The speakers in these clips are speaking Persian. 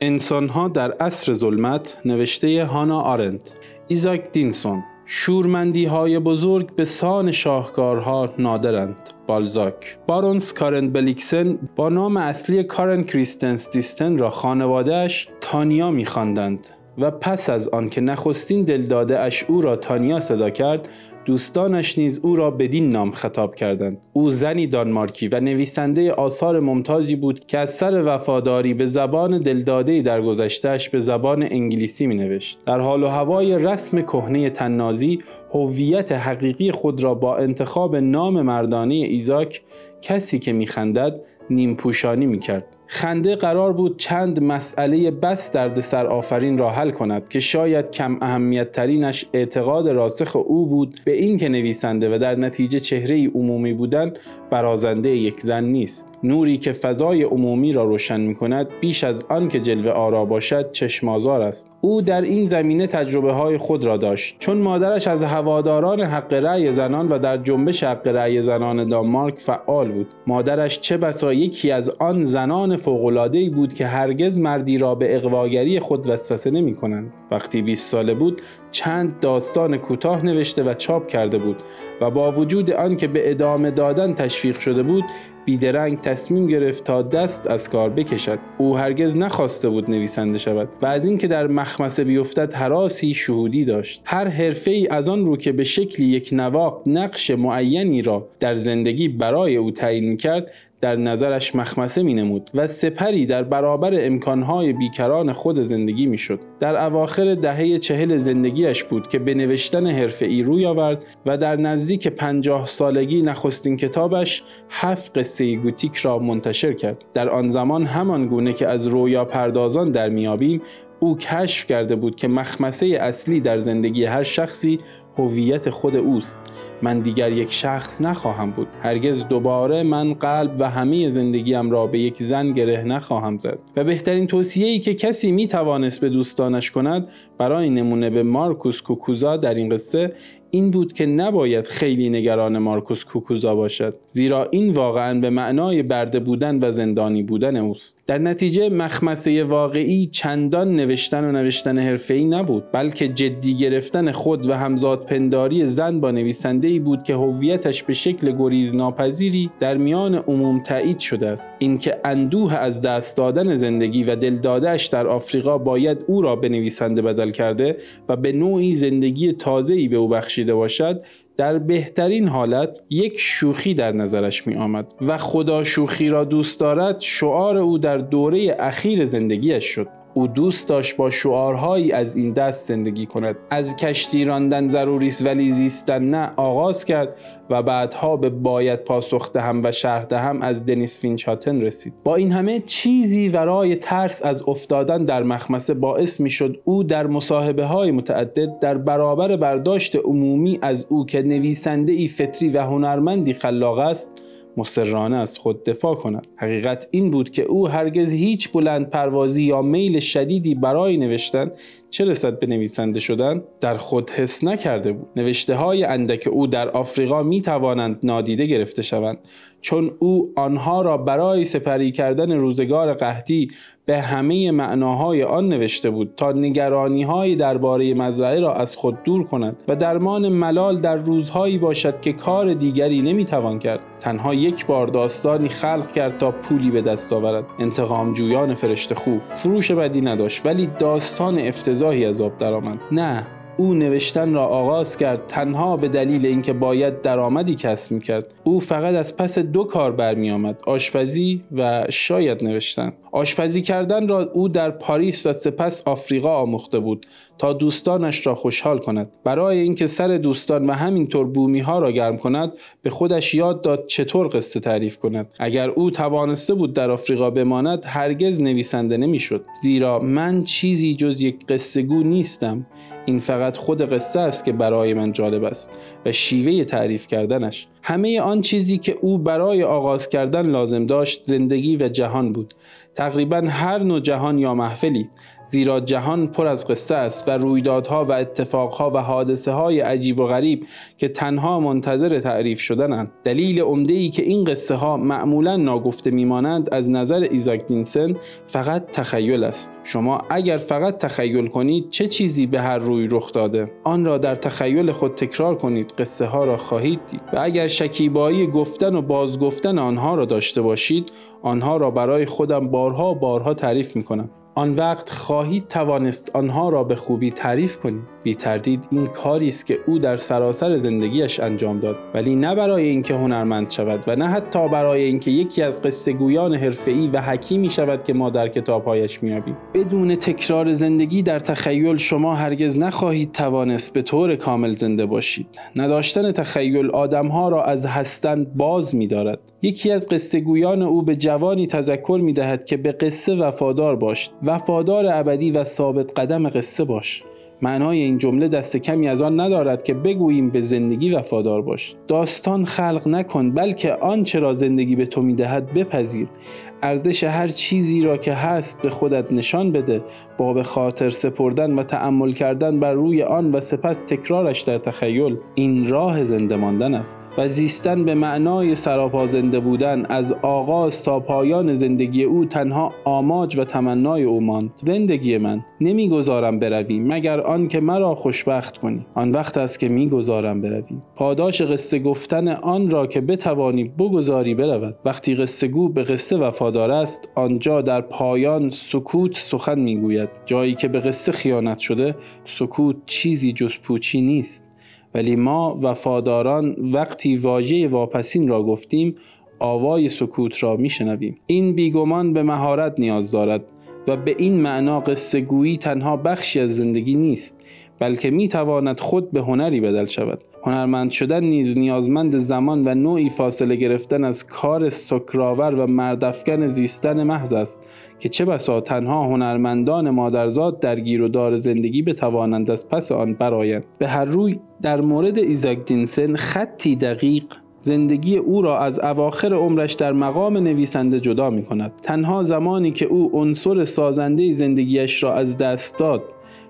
انسانها در عصر ظلمت نوشته هانا آرنت ایزاک دینسن. شورمندی های بزرگ به سان شاهکارها نادرند. بالزاک. بارونس کارن بلیکسن با نام اصلی کارن کریستنس دینسن را خانوادهش تانیا میخواندند و پس از آنکه نخستین دلداده اش او را تانیا صدا کرد دوستانش نیز او را بدین نام خطاب کردند. او زنی دانمارکی و نویسنده آثار ممتازی بود که از سر وفاداری به زبان دلداده در گذشتهش به زبان انگلیسی می نوشت در حال و هوای رسم کهنه طنازی هویت حقیقی خود را با انتخاب نام مردانه ایزاک کسی که میخندد نیم پوشانی می کرد خنده قرار بود چند مسئله بس درد سر آفرین را حل کند که شاید کم اهمیت ترینش اعتقاد راسخ او بود به این که نویسنده و در نتیجه چهره عمومی بودن برازنده یک زن نیست. نوری که فضای عمومی را روشن می کند بیش از آن که جلوه آرا باشد چشمازار است او در این زمینه تجربه های خود را داشت چون مادرش از هواداران حق رأی زنان و در جنبش حق رأی زنان دانمارک فعال بود مادرش چه بسا یکی از آن زنان فوق‌العاده‌ای بود که هرگز مردی را به اقواگری خود وسوسه نمی کنند. وقتی 20 ساله بود چند داستان کوتاه نوشته و چاپ کرده بود و با وجود آنکه به ادامه دادن تشویق شده بود بیدرنگ تصمیم گرفت تا دست از کار بکشد. او هرگز نخواسته بود نویسنده شود و از اینکه در مخمسه بیفتد حراسی شهودی داشت. هر حرفه ای از آن رو که به شکلی یک نواق نقش معینی را در زندگی برای او تعیین کرد در نظرش مخمسه می نمود و سپری در برابر امکانهای بیکران خود زندگی می شد. در اواخر دهه چهل زندگیش بود که به نوشتن حرفه ای روی آورد و در نزدیک پنجاه سالگی نخستین کتابش هفت قصه گوتیک را منتشر کرد. در آن زمان همان گونه که از رویا پردازان در میابیم او کشف کرده بود که مخمسه اصلی در زندگی هر شخصی هویت خود اوست. من دیگر یک شخص نخواهم بود. هرگز دوباره من قلب و همه زندگیم را به یک زن گره نخواهم زد. و بهترین توصیه ای که کسی می به دوستانش کند برای نمونه به مارکوس کوکوزا در این قصه این بود که نباید خیلی نگران مارکوس کوکوزا باشد زیرا این واقعا به معنای برده بودن و زندانی بودن اوست. در نتیجه مخمسه واقعی چندان نوشتن و نوشتن حرفه‌ای نبود بلکه جدی گرفتن خود و همزاد پنداری زن با نویسنده ای بود که هویتش به شکل گریز ناپذیری در میان عموم تایید شده است. اینکه اندوه از دست دادن زندگی و دلدادهش در آفریقا باید او را به نویسنده بدل کرده و به نوعی زندگی تازه‌ای به او بخشیده باشد در بهترین حالت یک شوخی در نظرش می آمد و خدا شوخی را دوست دارد شعار او در دوره اخیر زندگیش شد. او دوست داشت با شعارهایی از این دست زندگی کند. از کشتی راندن ضروری است ولی زیستن نه آغاز کرد و بعدها به باید پاسخ دهم و شهر دهم از دنیس فینچاتن رسید. با این همه چیزی ورای ترس از افتادن در مخمسه باعث می‌شد او در مصاحبه های متعدد در برابر برداشت عمومی از او که نویسنده ای فطری و هنرمندی خلاق است مصرانه از خود دفاع کند. حقیقت این بود که او هرگز هیچ بلند پروازی یا میل شدیدی برای نوشتن چه رسد به نویسنده شدن؟ در خود حس نکرده بود. نوشته های اندک او در آفریقا می توانند نادیده گرفته شوند. چون او آنها را برای سپری کردن روزگار قحطی به همه معناهای آن نوشته بود تا نگرانی های درباره مزرعه را از خود دور کند و درمان ملال در روزهایی باشد که کار دیگری نمی‌توان کرد. تنها یک بار داستانی خلق کرد تا پولی به دست آورد. انتقام جویان فرشته خوب. فروش بدی نداشت ولی داستان افتضاحی از آب درآمد. نه. او نوشتن را آغاز کرد تنها به دلیل اینکه باید درآمدی کسب می‌کرد. او فقط از پس دو کار برمی آمد آشپزی و شاید نوشتن. آشپزی کردن را او در پاریس و سپس آفریقا آموخته بود تا دوستانش را خوشحال کند. برای اینکه سر دوستان و همینطور بومی ها را گرم کند به خودش یاد داد چطور قصه تعریف کند. اگر او توانسته بود در آفریقا بماند هرگز نویسنده نمی‌شد. زیرا من چیزی جز یک قصه گو نیستم. این فقط خود قصه است که برای من جالب است و شیوه تعریف کردنش. همه آن چیزی که او برای آغاز کردن لازم داشت زندگی و جهان بود. تقریبا هر نوع جهان یا محفلی. زیرا جهان پر از قصه است و رویدادها و اتفاقها و حادثه های عجیب و غریب که تنها منتظر تعریف شدنند. دلیل عمده ای که این قصه ها معمولا ناگفته میمانند از نظر ایزاک دینسن فقط تخیل است. شما اگر فقط تخیل کنید چه چیزی به هر روی رخ داده؟ آن را در تخیل خود تکرار کنید قصه ها را خواهید دید. و اگر شکیبایی گفتن و بازگفتن آنها را داشته باشید آنها را برای خودم بارها بارها تعریف می کنم آن وقت خواهید توانست آنها را به خوبی تعریف کنید بی تردید این کاری است که او در سراسر زندگیش انجام داد. ولی نه برای اینکه هنرمند شود و نه حتی برای اینکه یکی از قصه گویان حرفه‌ای و حکیمی شود که ما در کتابهایش میابیم بدون تکرار زندگی در تخیل شما هرگز نخواهید توانست به طور کامل زنده باشید. نداشتن تخیل آدمها را از هستن باز میدارد. یکی از قصه گویان او به جوانی تذکر می دهد که به قصه وفادار باش. وفادار ابدی و ثابت قدم قصه باش. معنای این جمله دست کمی از آن ندارد که بگوییم به زندگی وفادار باش. داستان خلق نکن بلکه آنچه را زندگی به تو می‌دهد بپذیر. ارزش هر چیزی را که هست به خودت نشان بده. با به خاطر سپردن و تأمل کردن بر روی آن و سپس تکرارش در تخیل. این راه زنده ماندن است. و زیستن به معنای سراپا زنده بودن از آغاز تا پایان زندگی او تنها آماج و تمنای او ماند. زندگی من نمی‌گذارم بروی مگر آن که مرا خوشبخت کنی. آن وقت است که می‌گذارم بروی. پاداش قصه گفتن آن را که بتوانی بگذاری برود. وقتی قصه گو به قصه وفادار است آنجا در پایان سکوت سخن می‌گوید. جایی که به قصه خیانت شده سکوت چیزی جز پوچی نیست. ولی ما وفاداران وقتی واژه واپسین را گفتیم آوای سکوت را میشنویم. این بیگمان به مهارت نیاز دارد و به این معنا قصه گویی تنها بخشی از زندگی نیست بلکه می تواند خود به هنری بدل شود. هنرمند شدن نیز نیازمند زمان و نوعی فاصله گرفتن از کار سکرآور و مردافکن زیستن محض است که چه بسا تنها هنرمندان مادرزاد در گیر و دار زندگی بتوانند از پس آن برآیند به هر روی در مورد ایزاک دینسن خطی دقیق زندگی او را از اواخر عمرش در مقام نویسنده جدا می کند. تنها زمانی که او عنصر سازنده زندگیش را از دست داد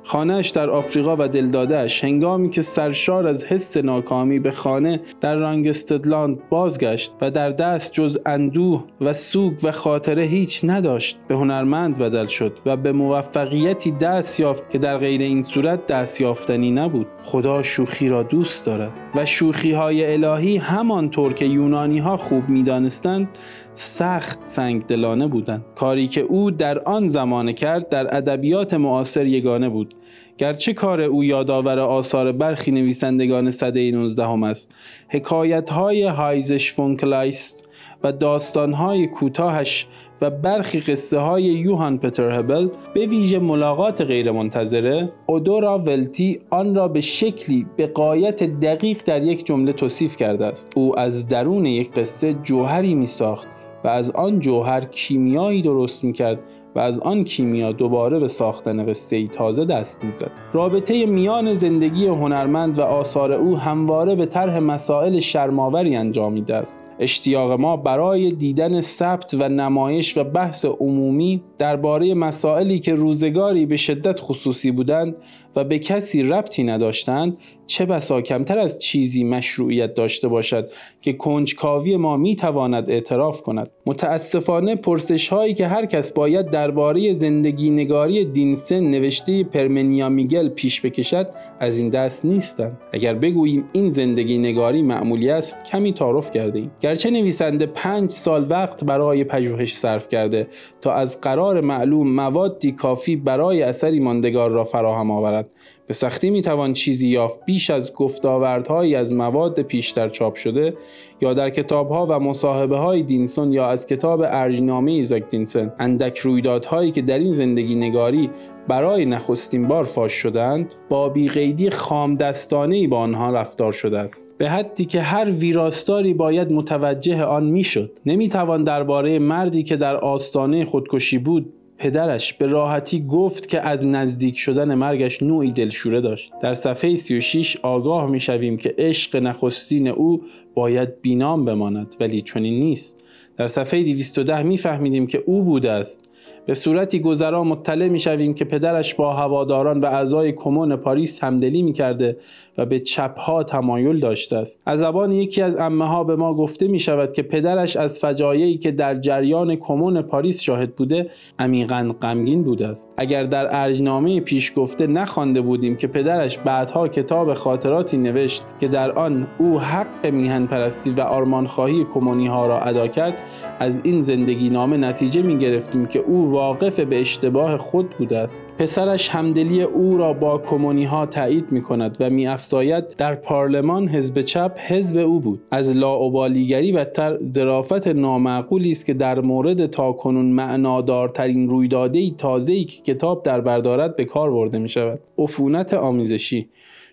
خانهش در آفریقا و دلدادهش هنگامی که سرشار از حس ناکامی به خانه در رانگستدلاند بازگشت و در دست جز اندوه و سوگ و خاطره هیچ نداشت به هنرمند بدل شد و به موفقیتی دست یافت که در غیر این صورت دست یافتنی نبود. خدا شوخی را دوست دارد و شوخی های الهی همانطور که یونانی ها خوب می‌دانستند سخت سنگ دلانه بودند. کاری که او در آن زمانه کرد در ادبیات معاصر یگانه بود. گرچه کار او یادآور آثار برخی نویسندگان سده 19 هم است. حکایت های هاینریش فون کلایست و داستان های کوتاهش و برخی قصه های یوهان پتر هبل به ویژه ملاقات غیرمنتظره اودورا ولتی آن را به شکلی به غایت دقیق در یک جمله توصیف کرده است. او از درون یک قصه جوهری می ساخت و از آن جوهر کیمیایی درست می کرد و از آن کیمیا دوباره به ساختن قصه ای تازه دست می‌زد. رابطه میان زندگی هنرمند و آثار او همواره به طرح مسائل شرماوری انجامیده است. اشتیاق ما برای دیدن ثبت و نمایش و بحث عمومی درباره مسائلی که روزگاری به شدت خصوصی بودند و به کسی ربطی نداشتند چه بسا کمتر از چیزی مشروعیت داشته باشد که کنجکاوی ما می‌تواند اعتراف کند. متاسفانه پرسش هایی که هر کس باید درباره زندگی نگاری دینسن نوشته پرمنیا میگل پیش بکشد از این دست نیستند. اگر بگوییم این زندگی نگاری معمولی است کمی تعارف کرده ایم گرچه نویسنده پنج سال وقت برای پژوهش صرف کرده تا از قرار معلوم موادی کافی برای اثری ماندگار را فراهم آورد. به سختی می‌توان چیزی یافت. بیش از گفتاوردهایی از مواد پیشتر چاپ شده یا در کتابها و مصاحبه های دینسن یا از کتاب ارجنامه ایزاک دینسن اندک رویدادهایی که در این زندگی نگاری برای نخستین بار فاش شدند با بیقیدی خام دستانه با آنها رفتار شده است. به حدی که هر ویراستاری باید متوجه آن می‌شد. نمی‌توان درباره مردی که در آستانه خودکشی بود پدرش به راحتی گفت که از نزدیک شدن مرگش نوعی دلشوره داشت. در صفحه 36 آگاه می شویم که عشق نخستین او باید بینام بماند ولی چنین نیست. در صفحه 210 میفهمیدیم که او بوده است. به صورتی گذرا مطلع می شویم که پدرش با هواداران و اعضای کمون پاریس همدلی می کرده و به چپها تمایل داشته است. از زبان یکی از امه ها به ما گفته می شود که پدرش از فجایعی که در جریان کمون پاریس شاهد بوده عمیقا غمگین بوده است. اگر در ارجنامه پیش گفته نخوانده بودیم که پدرش بعدها کتاب خاطراتی نوشت که در آن او حق میهن پرستی و آرمانخواهی کمونی ها را ادا کرد از این زندگی نامه نتیجه می گرفتیم که او واقف به اشتباه خود بوده است. پسرش همدلی او را با کمونی ها تایید می کند و می افزاید در پارلمان حزب چپ حزب او بود. از لاعبالیگری بدتر ظرافت نامعقولی است که در مورد تاکنون معنادارترین رویدادهای تازه‌ای که کتاب در بردارد به کار برده می شود عفونت آمیزشی.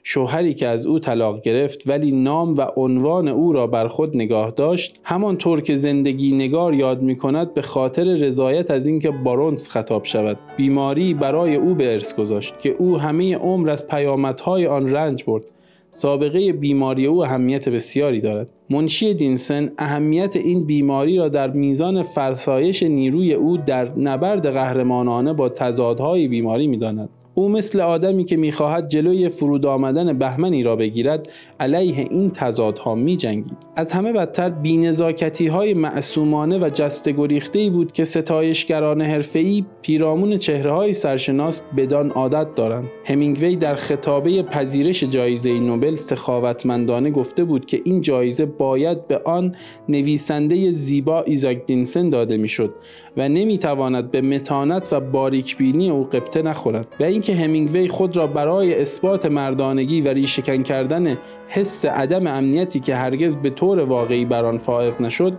شوهری که از او طلاق گرفت ولی نام و عنوان او را بر خود نگاه داشت همانطور که زندگی نگار یاد می کند به خاطر رضایت از اینکه بارونس خطاب شود. بیماری برای او به ارث گذاشت که او همه عمر از پیامدهای آن رنج برد. سابقه بیماری او اهمیت بسیاری دارد. منشی دینسن اهمیت این بیماری را در میزان فرسایش نیروی او در نبرد قهرمانانه با تضادهای بیماری می‌داند. او مثل آدمی که می‌خواهد جلوی فرود آمدن بهمنی را بگیرد علیه این تضادها می جنگید. از همه بدتر بینزاکتی های معصومانه و جست گریخته بود که ستایشگران حرفه‌ای پیرامون چهره های سرشناس بدان عادت دارند. همینگوی در خطابه پذیرش جایزه نوبل سخاوتمندانه گفته بود که این جایزه باید به آن نویسنده زیبا ایزاک دینسن داده می‌شد و نمی‌تواند به متانت و باریکبینی او غبطه نخورد و اینکه همینگوی خود را برای اثبات مردانگی و ریشکن کردن حس عدم امنیتی که هرگز به طور واقعی بر آن فائق نشد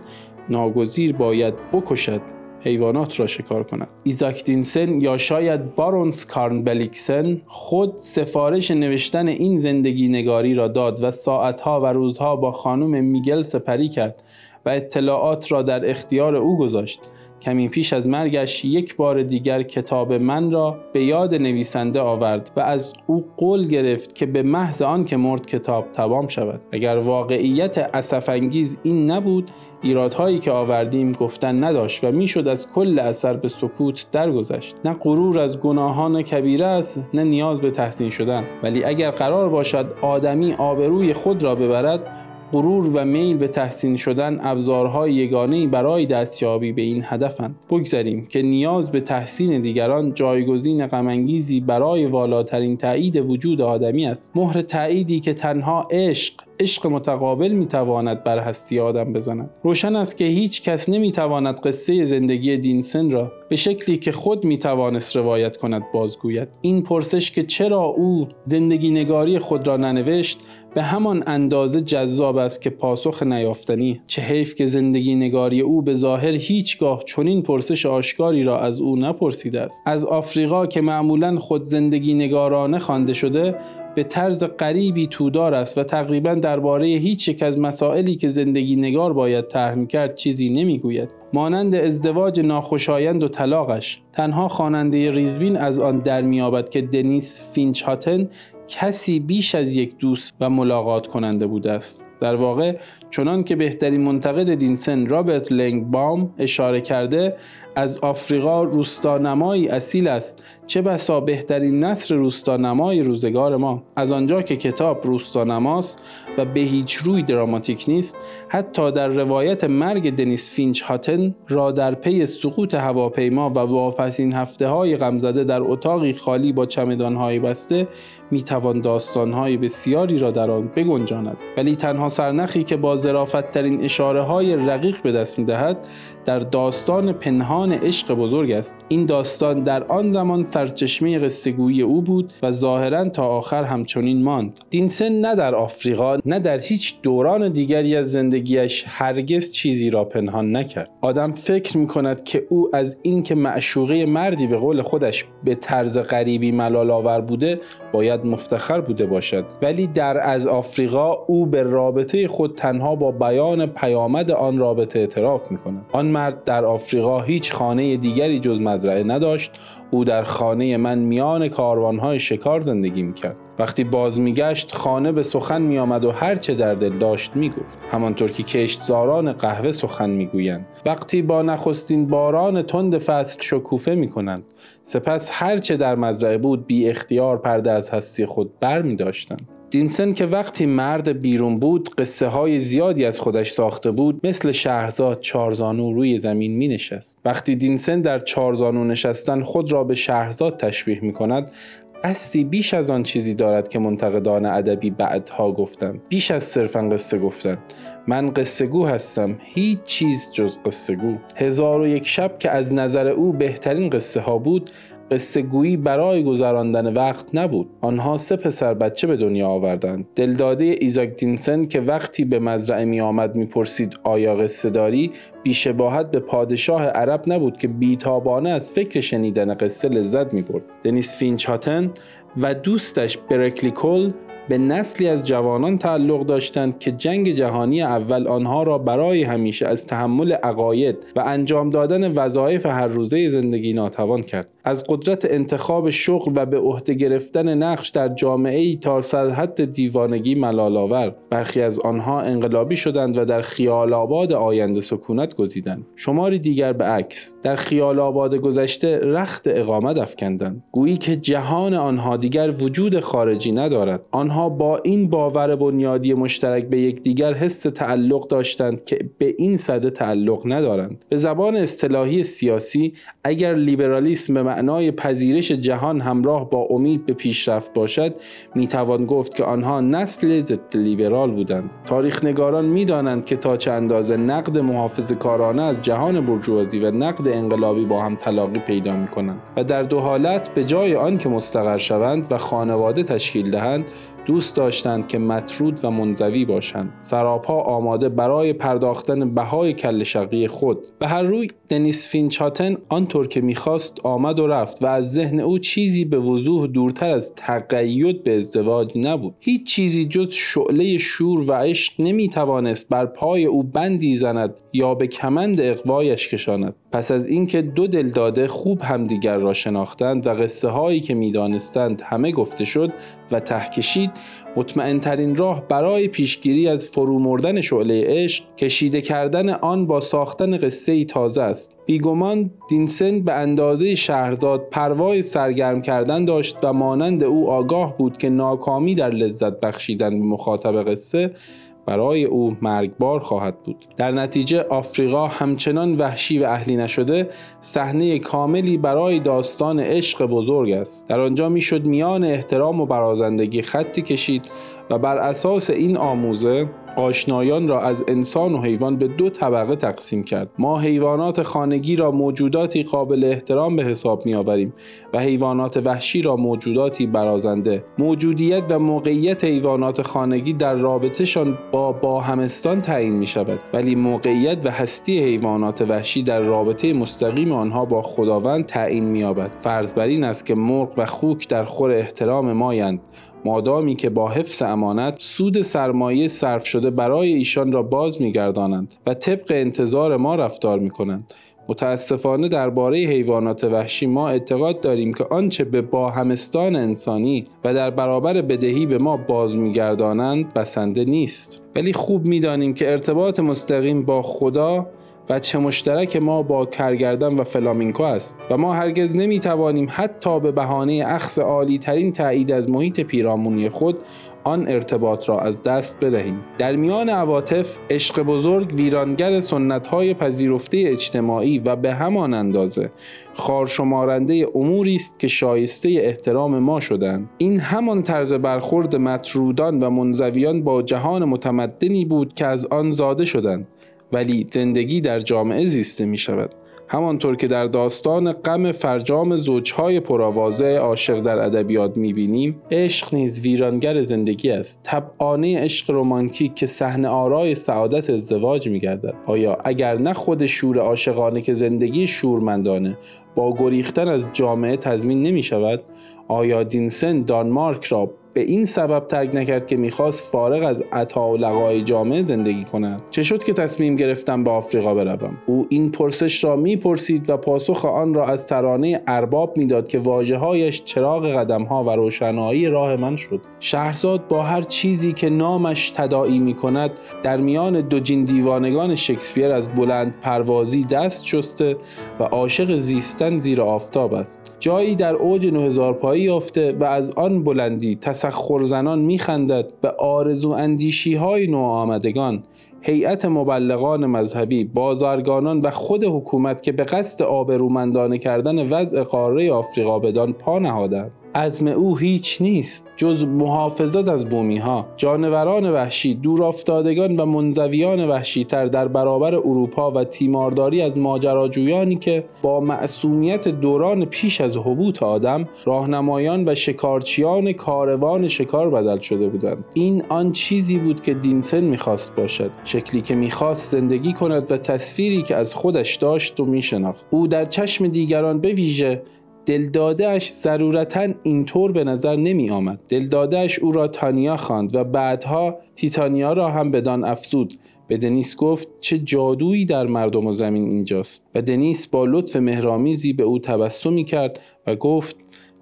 ناگزیر باید بکشد حیوانات را شکار کند. ایزاک دینسن یا شاید بارونس بلیکسن خود سفارش نوشتن این زندگی نگاری را داد و ساعتها و روزها با خانم میگل سپری کرد و اطلاعات را در اختیار او گذاشت. کمی پیش از مرگش یک بار دیگر کتاب من را به یاد نویسنده آورد و از او قول گرفت که به محض آن که مرد کتاب تمام شود. اگر واقعیت اسفانگیز این نبود ایرادهایی که آوردیم گفتن نداشت و می‌شد از کل اثر به سکوت درگذشت. نه غرور از گناهان کبیره است نه نیاز به تحسین شدن. ولی اگر قرار باشد آدمی آبروی خود را ببرد غرور و میل به تحسین شدن ابزارهای یگانه برای دستیابی به این هدفند. بگذاریم که نیاز به تحسین دیگران جایگزین غمانگیزی برای والاترین تایید وجود آدمی است. مهر تاییدی که تنها عشق عشق متقابل می‌تواند بر هستی آدم بزند. روشن است که هیچ کس نمی‌تواند قصه زندگی دینسن را به شکلی که خود می‌توانست روایت کند بازگوید. این پرسش که چرا او زندگی نگاری خود را ننوشت به همان اندازه جذاب است که پاسخ نیافتنی. چه حیف که زندگی نگاری او به ظاهر هیچگاه چنین پرسش آشکاری را از او نپرسیده است. از آفریقا که معمولا خود زندگی نگارانه خوانده شده به طرز غریبی تودار است و تقریبا درباره هیچ یک از مسائلی که زندگی نگار باید طرح کرد چیزی نمی‌گوید. مانند ازدواج ناخوشایند و طلاقش. تنها خواننده ریزبین از آن در میابد که دنیس فینچ هاتن کسی بیش از یک دوست و ملاقات کننده بوده است. در واقع چنان که بهترین منتقد دینسن رابرت لنگ بام اشاره کرده از آفریقا روستانمایی اصیل است. چه بسا بهترین نثر روستانمای روزگار ما. از آنجا که کتاب روستانماست و به هیچ روی دراماتیک نیست حتی در روایت مرگ دنیس فینچ هاتن را در پی سقوط هواپیما و واپسین هفته های غمزده در اتاقی خالی با چمدانهایی بسته می‌توان داستانهای بسیاری را در آن بگنجاند. ولی تنها سرنخی که با ترین اشاره های رقیق به دست می‌دهد در داستان پنهان عشق بزرگ است. این داستان در آن زمان سرچشمه قصهگویی او بود و ظاهرا تا آخر همچنین ماند. دینسن نه در آفریقا نه در هیچ دوران دیگری از زندگیش هرگز چیزی را پنهان نکرد. آدم فکر می کند که او از اینکه معشوقه مردی به قول خودش به طرز غریبی ملال آور بوده باید مفتخر بوده باشد. ولی در از آفریقا او به رابطه خود تنها با بیان پیامد آن رابطه اعتراف می کند آن مرد در آفریقا هیچ خانه دیگری جز مزرعه نداشت. او در خانه من میان کاروانهای شکار زندگی می‌کرد. وقتی باز میگشت خانه به سخن میآمد و هر چه در دل داشت می‌گفت. همانطور که کشتزاران قهوه سخن می‌گویند. وقتی با نخستین باران تند فصل شکوفه می‌کنند سپس هر چه در مزرعه بود بی اختیار پرده از هستی خود بر می داشتند. دینسن که وقتی مرد بیرون بود قصه های زیادی از خودش ساخته بود مثل شهرزاد چارزانو روی زمین می نشست. وقتی دینسن در چارزانو نشستن خود را به شهرزاد تشبیه می کند قصدی بیش از آن چیزی دارد که منتقدان ادبی بعدها گفتند. بیش از صرفا قصه گفتن. من قصه گو هستم. هیچ چیز جز قصه گو هزار و یک شب که از نظر او بهترین قصه ها بود قصه گویی برای گذراندن وقت نبود. آنها سه پسر بچه به دنیا آوردند. دلداده ایزاک دینسن که وقتی به مزرعه می آمد می پرسید آیا قصه داری بیشباهت به پادشاه عرب نبود که بیتابانه از فکر شنیدن قصه لذت می برد دنیس فینچ هاتن و دوستش برکلی کل به نسلی از جوانان تعلق داشتند که جنگ جهانی اول آنها را برای همیشه از تحمل عقاید و انجام دادن وظایف هر روزه زندگی ناتوان کرد. از قدرت انتخاب شغل و به عهده گرفتن نقش در جامعه ای تا حد دیوانگی ملالآور برخی از آنها انقلابی شدند و در خیال آباد آینده سکونت گزیدند. شماری دیگر به عکس. در خیال آباد گذشته رخت اقامت افکندند. گویی که جهان آنها دیگر وجود خارجی ندارد. آنها با این باور بنیادی مشترک به یکدیگر حس تعلق داشتند که به این صده تعلق ندارند. به زبان اصطلاحی سیاسی اگر لیبرالیسم به معنای پذیرش جهان همراه با امید به پیشرفت باشد می‌توان گفت که آنها نسل ضد لیبرال بودند. تاریخ نگاران می‌دانند که تا چه اندازه نقد محافظ کارانه از جهان برجوازی و نقد انقلابی با هم تلاقی پیدا می کنند و در دو حالت به جای آن که مستقر شوند و خانواده تشکیل دهند دوست داشتند که مطرود و منزوی باشند. سراپا آماده برای پرداختن بهای کل شقی خود. به هر روی دنیس فینچاتن آنطور که می‌خواست آمد و رفت و از ذهن او چیزی به وضوح دورتر از تقید به ازدواج نبود. هیچ چیزی جز شعله شور و عشق نمی‌توانست بر پای او بندی زند یا به کمند اقوایش کشاند. پس از اینکه دو دلداده خوب همدیگر را شناختند و قصه هایی که می‌دانستند همه گفته شد و تهکشید مطمئن ترین راه برای پیشگیری از فرو مردن شعله عشق کشیده کردن آن با ساختن قصه ای تازه است. بیگمان دینسن به اندازه شهرزاد پروای سرگرم کردن داشت و مانند او آگاه بود که ناکامی در لذت بخشیدن به مخاطب قصه برای او مرگبار خواهد بود. در نتیجه آفریقا همچنان وحشی و اهلی نشده صحنه کاملی برای داستان عشق بزرگ است. در آنجا می‌شد میان احترام و برازندگی خطی کشید و بر اساس این آموزه آشنایان را از انسان و حیوان به دو طبقه تقسیم کرد. ما حیوانات خانگی را موجوداتی قابل احترام به حساب می آوریم و حیوانات وحشی را موجوداتی برازنده. موجودیت و موقعیت حیوانات خانگی در رابطهشان با با همستان تعیین می شود ولی موقعیت و هستی حیوانات وحشی در رابطه مستقیم آنها با خداوند تعیین می یابد فرض بر این است که مرغ و خوک در خور احترام مایند. مادامی که با حفظ امانت سود سرمایه صرف شده برای ایشان را باز میگردانند و طبق انتظار ما رفتار می کنند. متاسفانه درباره حیوانات وحشی ما اعتقاد داریم که آنچه به با همستان انسانی و در برابر بدهی به ما باز میگردانند بسنده نیست ولی خوب می‌دانیم که ارتباط مستقیم با خدا چه مشترک ما با کرگردن و فلامینکو است و ما هرگز نمی توانیم حتی به بهانه اخص عالی ترین تایید از محیط پیرامونی خود آن ارتباط را از دست بدهیم. در میان عواطف عشق بزرگ ویرانگر سنت های پذیرفته اجتماعی و به همان اندازه خارشمارنده اموری است که شایسته احترام ما شدند. این همان طرز برخورد مطرودان و منزویان با جهان متمدنی بود که از آن زاده شدند. ولی زندگی در جامعه زیسته می شود. همانطور که در داستان غم فرجام زوجهای پرآوازه عاشق در ادبیات می‌بینیم عشق نیز ویرانگر زندگی است. طبعانه عشق رومانتیک که صحنه آرای سعادت ازدواج میگردد آیا اگر نه خود شور عاشقانه که زندگی شورمندانه با گریختن از جامعه تضمین نمی شود؟ آیا دینسن دانمارک را به این سبب ترک نکرد که می‌خواست فارغ از عطا و لقای جامعه زندگی کند. چه شد که تصمیم گرفتم به آفریقا بروم. او این پرسش را می‌پرسید و پاسخ آن را از ترانه ارباب می‌داد که واژههایش چراغ قدمها و روشنایی راه من شد. شهرزاد با هر چیزی که نامش تداعی می کند در میان دو جین دیوانگان شکسپیر از بلند پروازی دست شسته و عاشق زیستن زیر آفتاب است. جایی در اوج 9000 پایی یافته و از آن بلندی تسخر زنان میخندد به آرزو اندیشی های آمدگان هیئت مبلغان مذهبی بازرگانان و خود حکومت که به قصد آبرومندانه کردن وضع قاره آفریقا بدان پا نهادند. عزم او هیچ نیست جز محافظت از بومی ها جانوران وحشی دور افتادگان و منزویان وحشیتر در برابر اروپا و تیمارداری از ماجراجویانی که با معصومیت دوران پیش از حبوط آدم راهنمایان و شکارچیان کاروان شکار بدل شده بودند. این آن چیزی بود که دینسن می‌خواست باشد شکلی که می‌خواست زندگی کند و تصویری که از خودش داشت و میشناخت. او در چشم دیگران به ویژه دلدادهش ضرورتا اینطور به نظر نمی آمد دلدادهش او را تانیا خواند و بعدها تیتانیا را هم بدان افزود. به دنیس گفت چه جادویی در مردم و زمین اینجاست. و دنیس با لطف مهرامیزی به او تبسمی کرد و گفت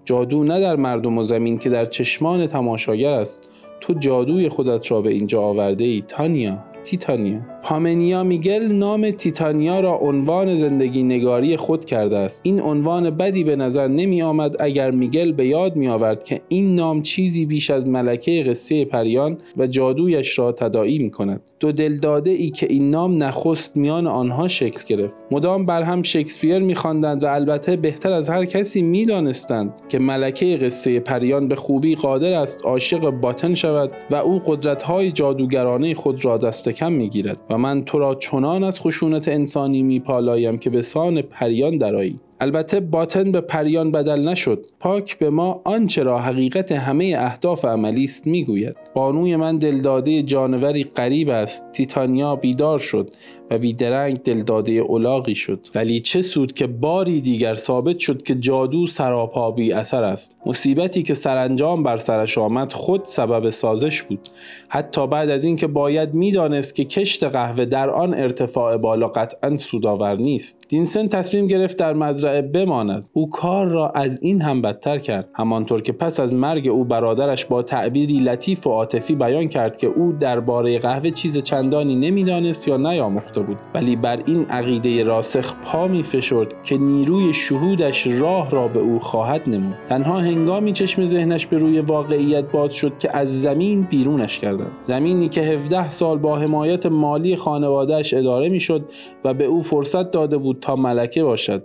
جادو نه در مردم و زمین که در چشمان تماشاگر است. تو جادوی خودت را به اینجا آورده ای تانیا. تیتانیا. پامنیا میگل نام تیتانیا را عنوان زندگی نگاری خود کرده است. این عنوان بدی به نظر نمی آمد اگر میگل به یاد می آورد که این نام چیزی بیش از ملکه قصه پریان و جادویش را تداعی می کند دو دلداده ای که این نام نخست میان آنها شکل گرفت. مدام بر هم شکسپیر میخواندند و البته بهتر از هر کسی می‌دانستند که ملکه قصه پریان به خوبی قادر است عاشق باتن شود و او قدرت‌های جادوگرانه خود را دست کم می‌گیرد و من تو را چنان از خشونت انسانی میپالایم که به سان پریان درایی البته باطن به پریان بدل نشد. پاک به ما آنچه را حقیقت همه اهداف عملی است می‌گوید. بانوی من دلداده جانوری غریب است. تیتانیا بیدار شد و بیدرنگ دلداده اولاغی شد. ولی چه سود که باری دیگر ثابت شد که جادو سراپا بی اثر است. مصیبتی که سرانجام بر سرش آمد خود سبب سازش بود. حتی بعد از اینکه باید می‌دانست که کشت قهوه در آن ارتفاع بالا قطعا سودآور نیست. دینسن تصمیم گرفت در مزرعه بماند. او کار را از این هم بدتر کرد. همانطور که پس از مرگ او برادرش با تعبیری لطیف و عاطفی بیان کرد که او درباره قهوه چیز چندانی نمی‌دانست یا نیاموخته بود. ولی بر این عقیده راسخ پا می فشرد که نیروی شهودش راه را به او خواهد نمود. تنها هنگامی چشم ذهنش به روی واقعیت باز شد که از زمین بیرونش کردند زمینی که 17 سال با حمایت مالی خانوادهش اداره می‌شد و به او فرصت داده بود تا ملکه باشد.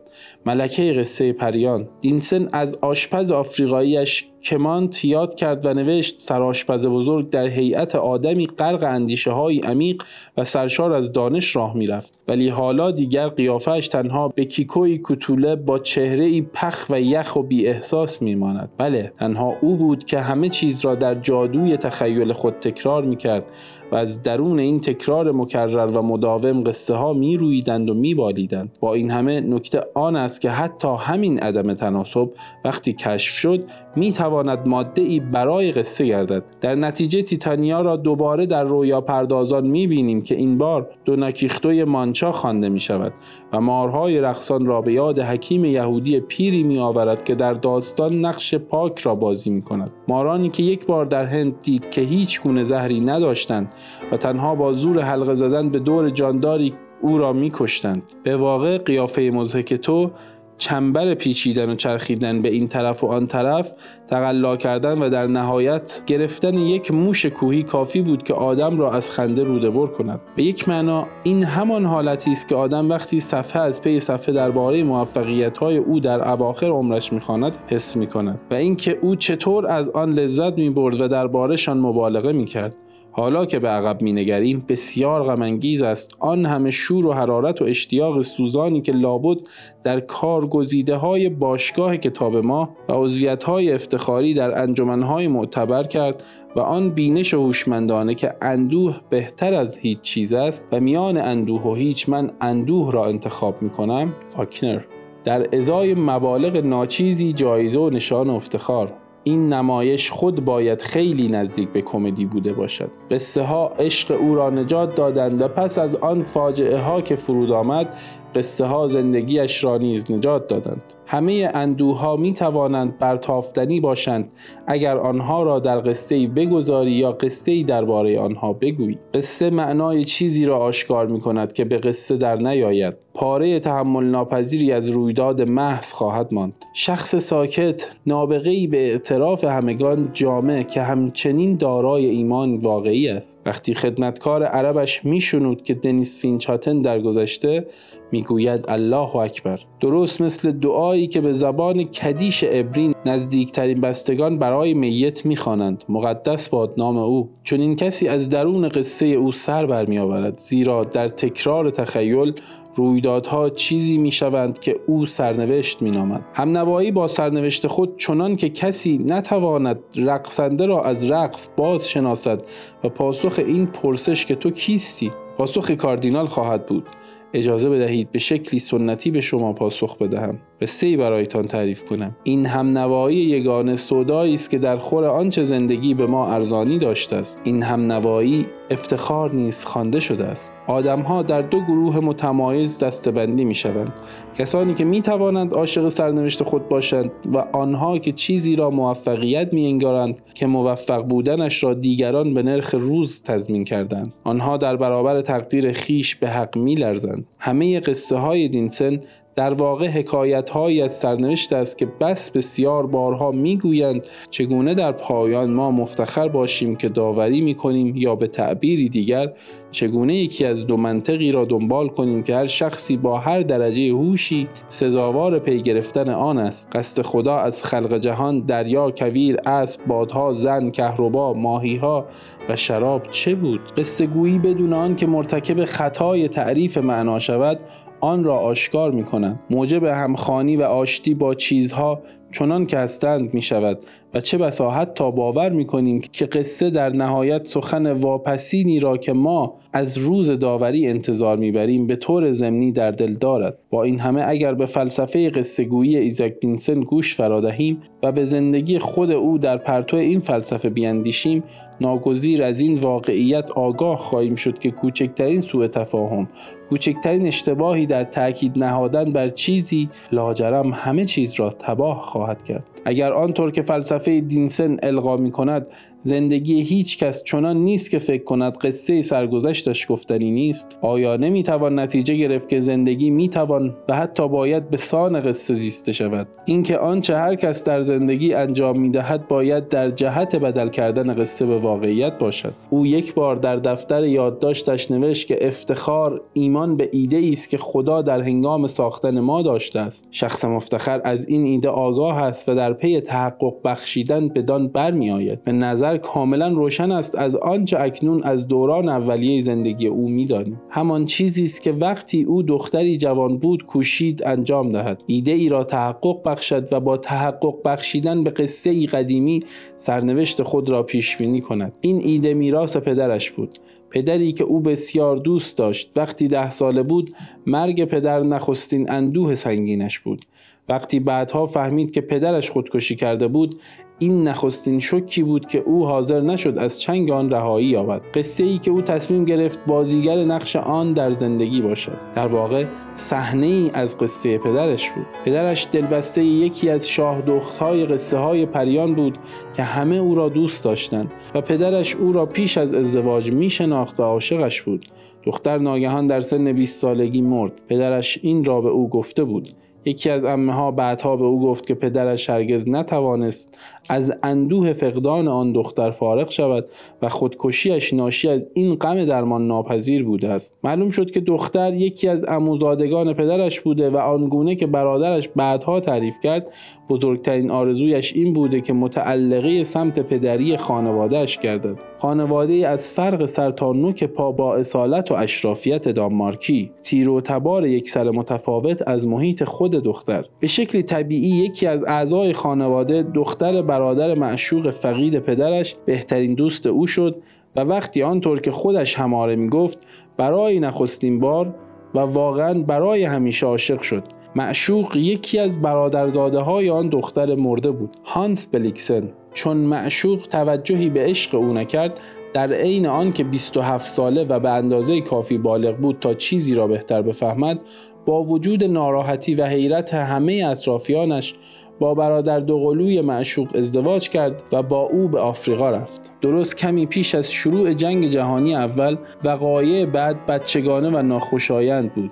ملکه قصه پریان. دینسن از آشپز آفریقاییش کمانت یاد کرد و نوشت سرآشپز بزرگ در هیئت آدمی غرق اندیشه های عمیق و سرشار از دانش راه می‌رفت ولی حالا دیگر قیافش تنها به کیکوی کتوله با چهره ای پخ و یخ و بی احساس میماند بله تنها او بود که همه چیز را در جادوی تخیل خود تکرار می‌کرد و از درون این تکرار مکرر و مداوم قصه ها می و می بالیدند. با این همه نکته آن است که حتی همین عدم تناسب وقتی کشف شد می تواند ماده ای برای قصه گردد در نتیجه تیتانیا را دوباره در رویا پردازان می بینیم که این بار دو نکیختوی مانچا خوانده می شود و مارهای رقصان را به یاد حکیم یهودی پیری می آورد که در داستان نقش پاک را بازی می کند مارانی که یک بار در هند دید که هیچ گونه زهری نداشتند و تنها با زور حلقه زدن به دور جانداری او را می کشتند. به واقع قیافه مزهک تو چنبر پیچیدن و چرخیدن به این طرف و آن طرف تقلا کردن و در نهایت گرفتن یک موش کوهی کافی بود که آدم را از خنده روده بر کند. به یک معنا این همان حالتی است که آدم وقتی صفحه از پی صفحه درباره موفقیت های او در اواخر عمرش می‌خواند حس می کند و اینکه او چطور از آن لذت می برد و دربارهشان مبالغه می کرد حالا که به عقب مینگریم بسیار غمانگیز است. آن همه شور و حرارت و اشتیاق سوزانی که لابد در کارگزیده های باشگاه کتاب ما و عضویت های افتخاری در انجمنهای معتبر کرد و آن بینش هوشمندانه که اندوه بهتر از هیچ چیز است و میان اندوه و هیچ من اندوه را انتخاب می کنم فاکنر. در ازای مبالغ ناچیزی جایزه و نشان افتخار. این نمایش خود باید خیلی نزدیک به کمدی بوده باشد. قصه ها عشق او را نجات دادند و پس از آن فاجعه ها که فرود آمد قصه ها زندگیش را نیز نجات دادند. همه اندوها می توانند برتافتنی باشند. اگر آنها را در قصه بگذاری یا قصه درباره آنها بگویی. قصه معنای چیزی را آشکار می کند که به قصه در نیاید. پاره تحمل ناپذیری از رویداد محض خواهد ماند. شخص ساکت نابغه‌ای به اعتراف همگان جامع که همچنین دارای ایمان واقعی است. وقتی خدمتکار عربش میشنود که دنیس فینچاتن در گذشته می‌گوید الله اکبر. درست مثل دعایی که به زبان کدیش ابرین نزدیکترین بستگان برای میت می‌خوانند. مقدس باد نام او. چون این کسی از درون قصه او سر برمیآورد زیرا در تکرار تخیل رویدادها چیزی می‌شوند که او سرنوشت مینامد. همنوایی با سرنوشت خود چنان که کسی نتواند رقصنده را از رقص باز شناسد و پاسخ این پرسش که تو کیستی پاسخ کاردینال خواهد بود. اجازه بدهید به شکلی سنتی به شما پاسخ بدهم. قصه ای برایتان تعریف کنم. این هم نوایی یگانه سودایی است که در خور آنچه زندگی به ما ارزانی داشته است. این هم نوایی افتخار نیست خوانده شده است. آدمها در دو گروه متمایز دستبندی می شوند کسانی که می توانند عاشق سرنوشت خود باشند و آنها که چیزی را موفقیت می انگارند که موفق بودنش را دیگران به نرخ روز تضمین کردند. آنها در برابر تقدیر خیش به حق می لرزند همه قصه های دینسن در واقع حکایت های از سرنوشت است که بس بسیار بارها می‌گویند چگونه در پایان ما مفتخر باشیم که داوری می کنیم یا به تعبیری دیگر چگونه یکی از دو منطقی را دنبال کنیم که هر شخصی با هر درجه هوشی سزاوار پی گرفتن آن است. قصد خدا از خلق جهان دریا کویر اسب بادها زن کهربا ماهیها و شراب چه بود؟ قصه گویی بدون آن که مرتکب خطای تعریف معنا شود آن را آشکار می کنند موجب همخانی و آشتی با چیزها چنان که هستند می شود و چه بسا تا باور می کنیم که قصه در نهایت سخن واپسینی را که ما از روز داوری انتظار می‌بریم به طور ضمنی در دل دارد. با این همه اگر به فلسفه قصه گویی ایزاک دینسن گوش فرادهیم و به زندگی خود او در پرتو این فلسفه بیاندیشیم ناگزیر از این واقعیت آگاه خواهیم شد که کوچکترین سوء تفاهم کوچکترین اشتباهی در تاکید نهادن بر چیزی لاجرم همه چیز را تباه خواهد کرد. اگر آنطور که فلسفه دینسن القا می کند زندگی هیچ کس چنان نیست که فکر کند قصه سرگذشتش گفتنی نیست آیا نمی توان نتیجه گرفت که زندگی می توان و حتی باید به سان قصه زیسته شود؟ اینکه آنچه هر کس در زندگی انجام می دهد باید در جهت بدل کردن قصه به واقعیت باشد. او یک بار در دفتر یادداشتش نوشت که افتخار ایمان به ایده است که خدا در هنگام ساختن ما داشته است. شخص مفتخر از این ایده آگاه است و در پی تحقق بخشیدن بدان برمیآید. به نظر کاملا روشن است از آنچه اکنون از دوران اولیه زندگی او می‌دانیم. همان چیزی است که وقتی او دختری جوان بود کوشید انجام دهد. ایده ای را تحقق بخشد و با تحقق بخشیدن به قصه ای قدیمی سرنوشت خود را پیش بینی کند. این ایده میراث پدرش بود. پدری که او بسیار دوست داشت وقتی ده ساله بود مرگ پدر نخستین اندوه سنگینش بود. وقتی بعدها فهمید که پدرش خودکشی کرده بود این نخستین شکی بود که او حاضر نشد از چنگ آن رهایی یابد. قصه ای که او تصمیم گرفت بازیگر نقش آن در زندگی باشد. در واقع صحنه ای از قصه پدرش بود. پدرش دلبسته یکی از شاه های قصه های پریان بود که همه او را دوست داشتند و پدرش او را پیش از ازدواج می شناخت و عاشقش بود. دختر ناگهان در سن 20 سالگی مرد. پدرش این را به او گفته بود. یکی از امه ها بعدها به او گفت که پدرش هرگز نتوانست از اندوه فقدان آن دختر فارغ شود و خودکشیش ناشی از این غم درمان ناپذیر بوده است. معلوم شد که دختر یکی از اموزادگان پدرش بوده و آنگونه که برادرش بعدها تعریف کرد بزرگترین آرزویش این بوده که متعلقه سمت پدری خانوادهش گردد. خانواده از فرق سر تا نوک پا با اصالت و اشرافیت دانمارکی تیر و تبار یک سر متفاوت از محیط خود دختر. به شکل طبیعی یکی از اعضای خانواده دختر برادر معشوق فقید پدرش بهترین دوست او شد و وقتی آنطور که خودش هماره می گفت برای نخستین بار و واقعا برای همیشه عاشق شد. معشوق یکی از برادرزاده های آن دختر مرده بود هانس بلیکسن. چون معشوق توجهی به عشق او نکرد در عین آن که 27 ساله و به اندازه کافی بالغ بود تا چیزی را بهتر بفهمد با وجود ناراحتی و حیرت همه اطرافیانش با برادر دوقلوی معشوق ازدواج کرد و با او به آفریقا رفت. درست کمی پیش از شروع جنگ جهانی اول وقایع بعد بچگانه و ناخوشایند بود.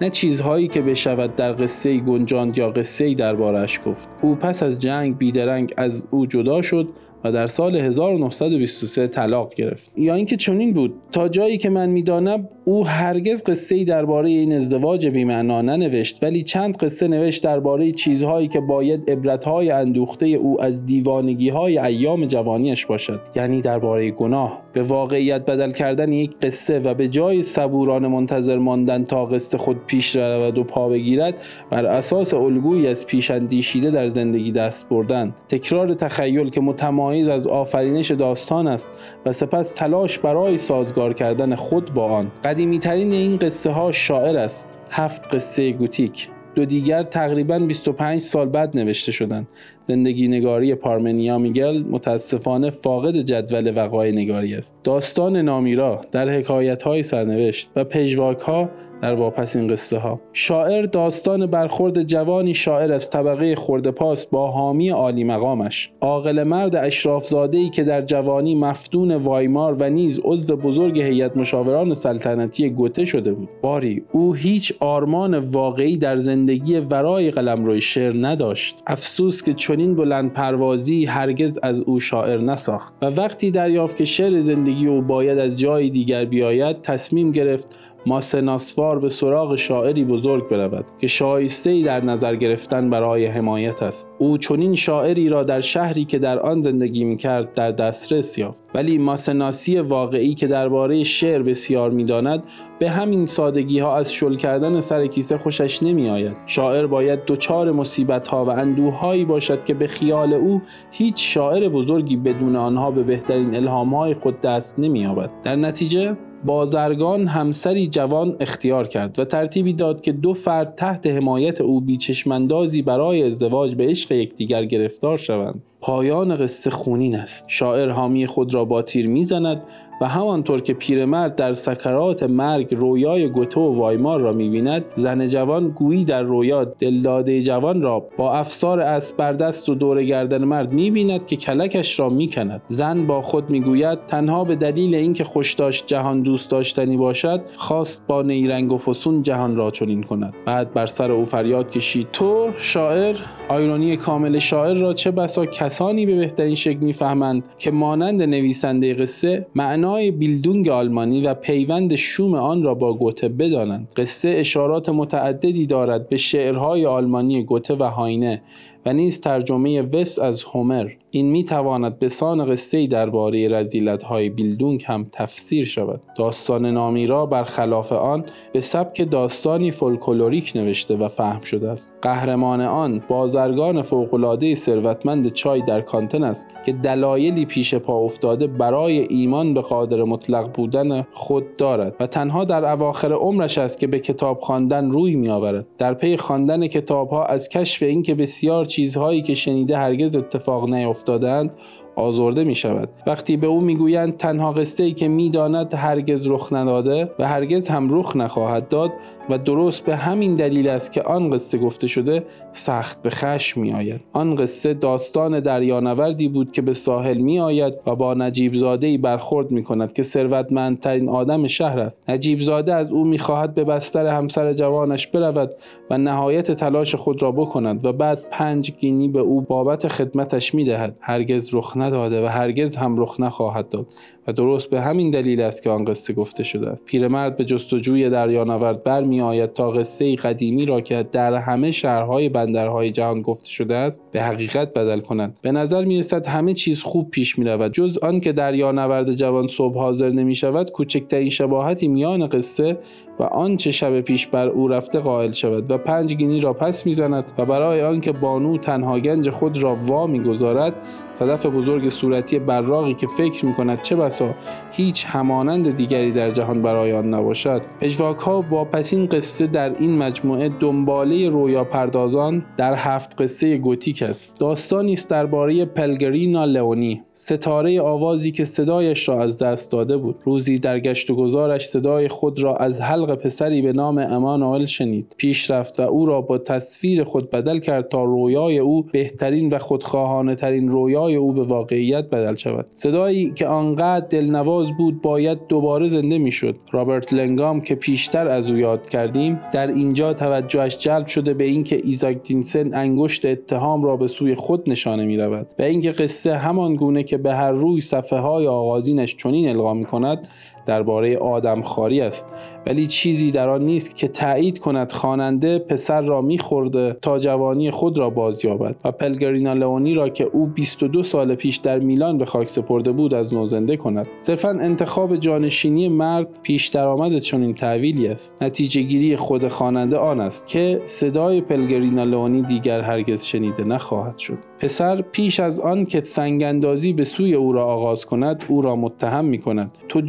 نه چیزهایی که بشود در قصه گنجاند یا قصه دربارش گفت. او پس از جنگ بیدرنگ از او جدا شد و در سال 1923 طلاق گرفت. یا اینکه چنین بود. تا جایی که من می‌دانم او هرگز قصه ای درباره این ازدواج بی‌معنا ننوشت ولی چند قصه نوشت درباره چیزهایی که باید عبرتهای اندوخته او از دیوانگی های ایام جوانیش باشد. یعنی درباره گناه. به واقعیت بدل کردن یک قصه و به جای صبوران منتظر ماندن تا قصه خود پیش رود و پا بگیرد بر اساس الگویی از پیش اندیشیده در زندگی دست بردن. تکرار تخیل که متمایز از آفرینش داستان است و سپس تلاش برای سازگار کردن خود با آن. قدیمی ترین این قصه ها شاعر است. هفت قصه گوتیک. دو دیگر تقریبا 25 سال بعد نوشته شدند. زندگی نگاری پارمنیا میگل متاسفانه فاقد جدول وقای نگاری است. داستان نامیرا در حکایت های سرنوشت و پژواک ها در واپسین قصه ها شاعر داستان برخورد جوانی شاعر از طبقه خورده پاست با حامی عالی مقامش. عاقل مرد اشراف ای که در جوانی مفتون وایمار و نیز عضو بزرگ هیئت مشاوران سلطنتی گوته شده بود. باری او هیچ آرمان واقعی در زندگی ورای قلمرو شعر نداشت. افسوس که چنین بلند پروازی هرگز از او شاعر نساخت. و وقتی دریافت که شعر زندگی او باید از جای دیگر بیاید تصمیم گرفت ماسناسوار به سراغ شاعری بزرگ برود که شایسته ای در نظر گرفتن برای حمایت است. او چنین شاعری را در شهری که در آن زندگی می‌کرد در دسترس یافت. ولی ماسناسی واقعی که درباره شعر بسیار می‌داند به همین سادگی ها از شل کردن سر کیسه خوشش نمی آید. شاعر باید دچار مصیبت ها و اندوه هایی باشد که به خیال او هیچ شاعر بزرگی بدون آنها به بهترین الهام های خود دست نمی در نتیجه بازرگان همسری جوان اختیار کرد و ترتیبی داد که دو فرد تحت حمایت او بیچشمندازی برای ازدواج به عشق یکدیگر گرفتار شوند. پایان قصه خونین است. شاعر حامی خود را با تیر می‌زند و همانطور که پیرمرد در سکرات مرگ رویای گوته و وایمار را می‌بیند زن جوان گویی در رویا دلداده جوان را با افسار اسب بر دست و دور گردن مرد می‌بیند که کلکش را می‌کند. زن با خود می‌گوید تنها به دلیل اینکه خوش داشت جهان دوست داشتنی باشد خواست با نیرنگ و فسون جهان را چنین کند. بعد بر سر او فریاد کشید تو شاعر آیرونی کامل شاعر را چه بسا کسانی به بهترین شکل می‌فهمند که مانند نویسنده قصه معنای بیلدونگ آلمانی و پیوند شوم آن را با گوته بدانند. قصه اشارات متعددی دارد به شعرهای آلمانی گوته و هاینه و نیز ترجمه وس از هومر. این می تواند به سان قصه درباره رزیلت های بیلدونگ هم تفسیر شود. داستان نامیرا برخلاف آن به سبک داستانی فولکلوریک نوشته و فهم شده است. قهرمان آن بازرگان فوقالعاده ثروتمند چای در کانتن است که دلایلی پیش پا افتاده برای ایمان به قادر مطلق بودن خود دارد و تنها در اواخر عمرش است که به کتاب خواندن روی می آورد در پی خواندن کتاب ها از کشف اینکه بسیار چیزهایی که شنیده هرگز اتفاق نیفتادند آزرده می شود وقتی به او می‌گویند تنها قصه ای که می‌داند هرگز رخ نداده و هرگز هم رخ نخواهد داد و درست به همین دلیل است که آن قصه گفته شده سخت به خشم می آید آن قصه داستان دریانوردی بود که به ساحل می آید و با نجیب زاده ای برخورد می کند که ثروتمندترین آدم شهر است. نجیب زاده از او می خواهد به بستر همسر جوانش برود و نهایت تلاش خود را بکند و بعد پنج گینی به او بابت خدمتش می دهد هرگز رخ نداده و هرگز هم رخ نخواهد داد. درست به همین دلیل است که آن قصه گفته شده است. پیرمرد به جستجوی دریانورد برمی آید تا قصه قدیمی را که در همه شهرهای بندرهای جهان گفته شده است به حقیقت بدل کند. به نظر می رسد همه چیز خوب پیش می رود جز آن که دریانورد جوان صبح حاضر نمی شود کوچکترین شباهتی میان قصه و آنچه شب پیش بر او رفته قائل شود و پنج گینی را پس می‌زند و برای آنکه بانو تنها گنج خود را وا می‌گذارد صدف بزرگ صورتی براقی که فکر می کند چه بسا هیچ همانند دیگری در جهان برای آن نباشد. پژواک ها واپسین قصه در این مجموعه دنباله رویا پردازان در هفت قصه گوتیک است. داستانی است درباره پلگرینا لئونی. ستاره آوازی که صدایش را از دست داده بود. روزی در گشت و گذارش صدای خود را از حلق پسری به نام امانوئل شنید. پیش رفت و او را با تصویر خود بدل کرد تا رویای او بهترین و خودخواهانه ترین رویای او به واقعیت بدل شود. صدایی که آنقدر دلنواز بود باید دوباره زنده می‌شد. رابرت لنگام که پیشتر از او یاد کردیم در اینجا توجهش جلب شده به اینکه ایزاک دینسن انگشت اتهام را به سوی خود نشانه می رود و اینکه قصه همان گونه که به هر روی صفحه های آغازینش چنین القا می کند درباره آدم خاری است. ولی چیزی در آن نیست که تایید کند خواننده پسر را میخورده تا جوانی خود را بازیابد و پلگرینا لئونی را که او 22 سال پیش در میلان به خاک سپرده بود از نو زنده کند. صرفا انتخاب جانشینی مرد پیش درآمد چنین تحویلی است. نتیجه گیری خود خواننده آن است که صدای پلگرینا لئونی دیگر هرگز شنیده نخواهد شد. پسر پیش از آن که سنگاندازی به سوی او را آغاز کند او را متهم می کند تو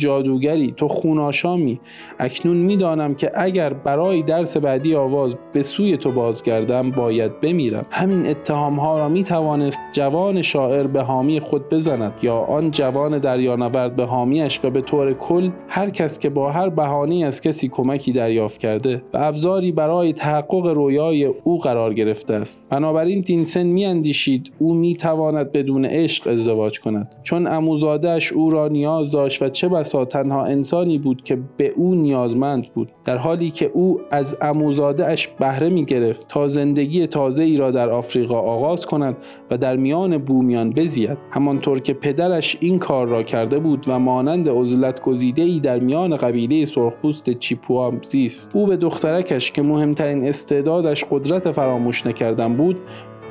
جادوگری تو خوناشامی. اکنون می‌دانم که اگر برای درس بعدی آواز به سوی تو بازگردم باید بمیرم. همین اتهام ها را می توانست جوان شاعر به حامی خود بزند یا آن جوان دریانورد به حامیش و به طور کل هر کس که با هر بهانه از کسی کمکی دریافت کرده و ابزاری برای تحقق رویای او قرار گرفته است. بنابراین دینسن میاندیشید او می‌تواند بدون عشق ازدواج کند. چون اموزادهش او را نیاز داشت و چه بسا تنها انسانی بود که به او نیازمند بود در حالی که او از اموزاده اش بهره می گرفت تا زندگی تازه ای را در آفریقا آغاز کند و در میان بومیان بزید. همانطور که پدرش این کار را کرده بود و مانند عزلت گزیده ای در میان قبیله سرخپوست چیپوا زیست. او به دخترکش که مهمترین استعدادش قدرت فراموش نکردن بود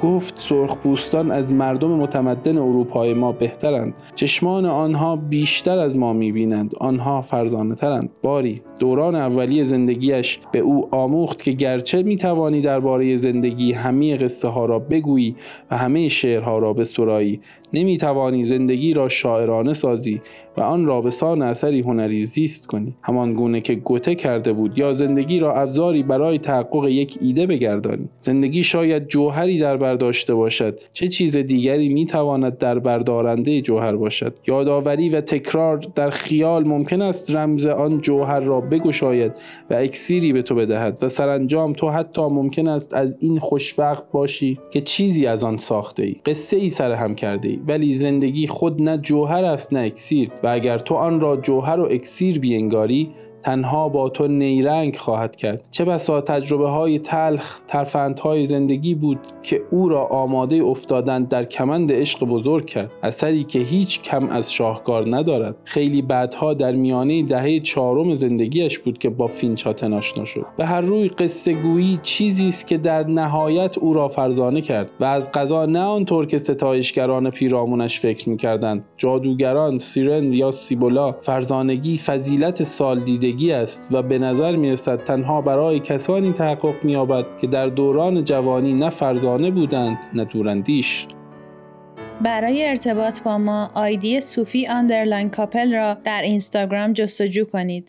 گفت سرخپوستان از مردم متمدن اروپای ما بهترند. چشمان آنها بیشتر از ما می‌بینند. آنها فرزانه ترند باری. دوران اولی زندگیش به او آموخت که گرچه می‌توانی درباره زندگی همه قصه ها را بگویی و همه شعرها را بسرایی نمی‌توانی زندگی را شاعرانه سازی و آن را به سان اثری هنری زیست کنی. همان گونه که گوته کرده بود یا زندگی را ابزاری برای تحقق یک ایده بگردانی. زندگی شاید جوهری در بر داشته باشد. چه چیز دیگری می‌تواند در بردارنده جوهر باشد؟ یادآوری و تکرار در خیال ممکن است رمز آن جوهر را بگشاید و اکسیری به تو بدهد و سرانجام تو حتی ممکن است از این خوشوقت باشی که چیزی از آن ساخته ای قصه ای سر هم کرده ای ولی زندگی خود نه جوهر است نه اکسیر. و اگر تو آن را جوهر و اکسیر بینگاری تنها با تو نیرنگ خواهد کرد. چه بسا تجربه های تلخ های زندگی بود که او را آماده افتادن در کمند عشق بزرگ کرد. اثری که هیچ کم از شاهکار ندارد. خیلی بعدها در میانه دهه چهارم زندگیش بود که با فینچاتن آشنا شد. به هر روی قصه گویی چیزی است که در نهایت او را فرزانه کرد و از قضا نه آنطور که ستایشگران پیرامونش فکر می‌کردند جادوگران سیرن یا سیبولا فرزانگی فضیلت سال دیدگی است و به نظر می رسد تنها برای کسانی تحقق می که در دوران جوانی نه فرزانه بودند نه دوراندیش برای ارتباط با ما آیدی صوفی underline کاپل را در اینستاگرام جستجو کنید.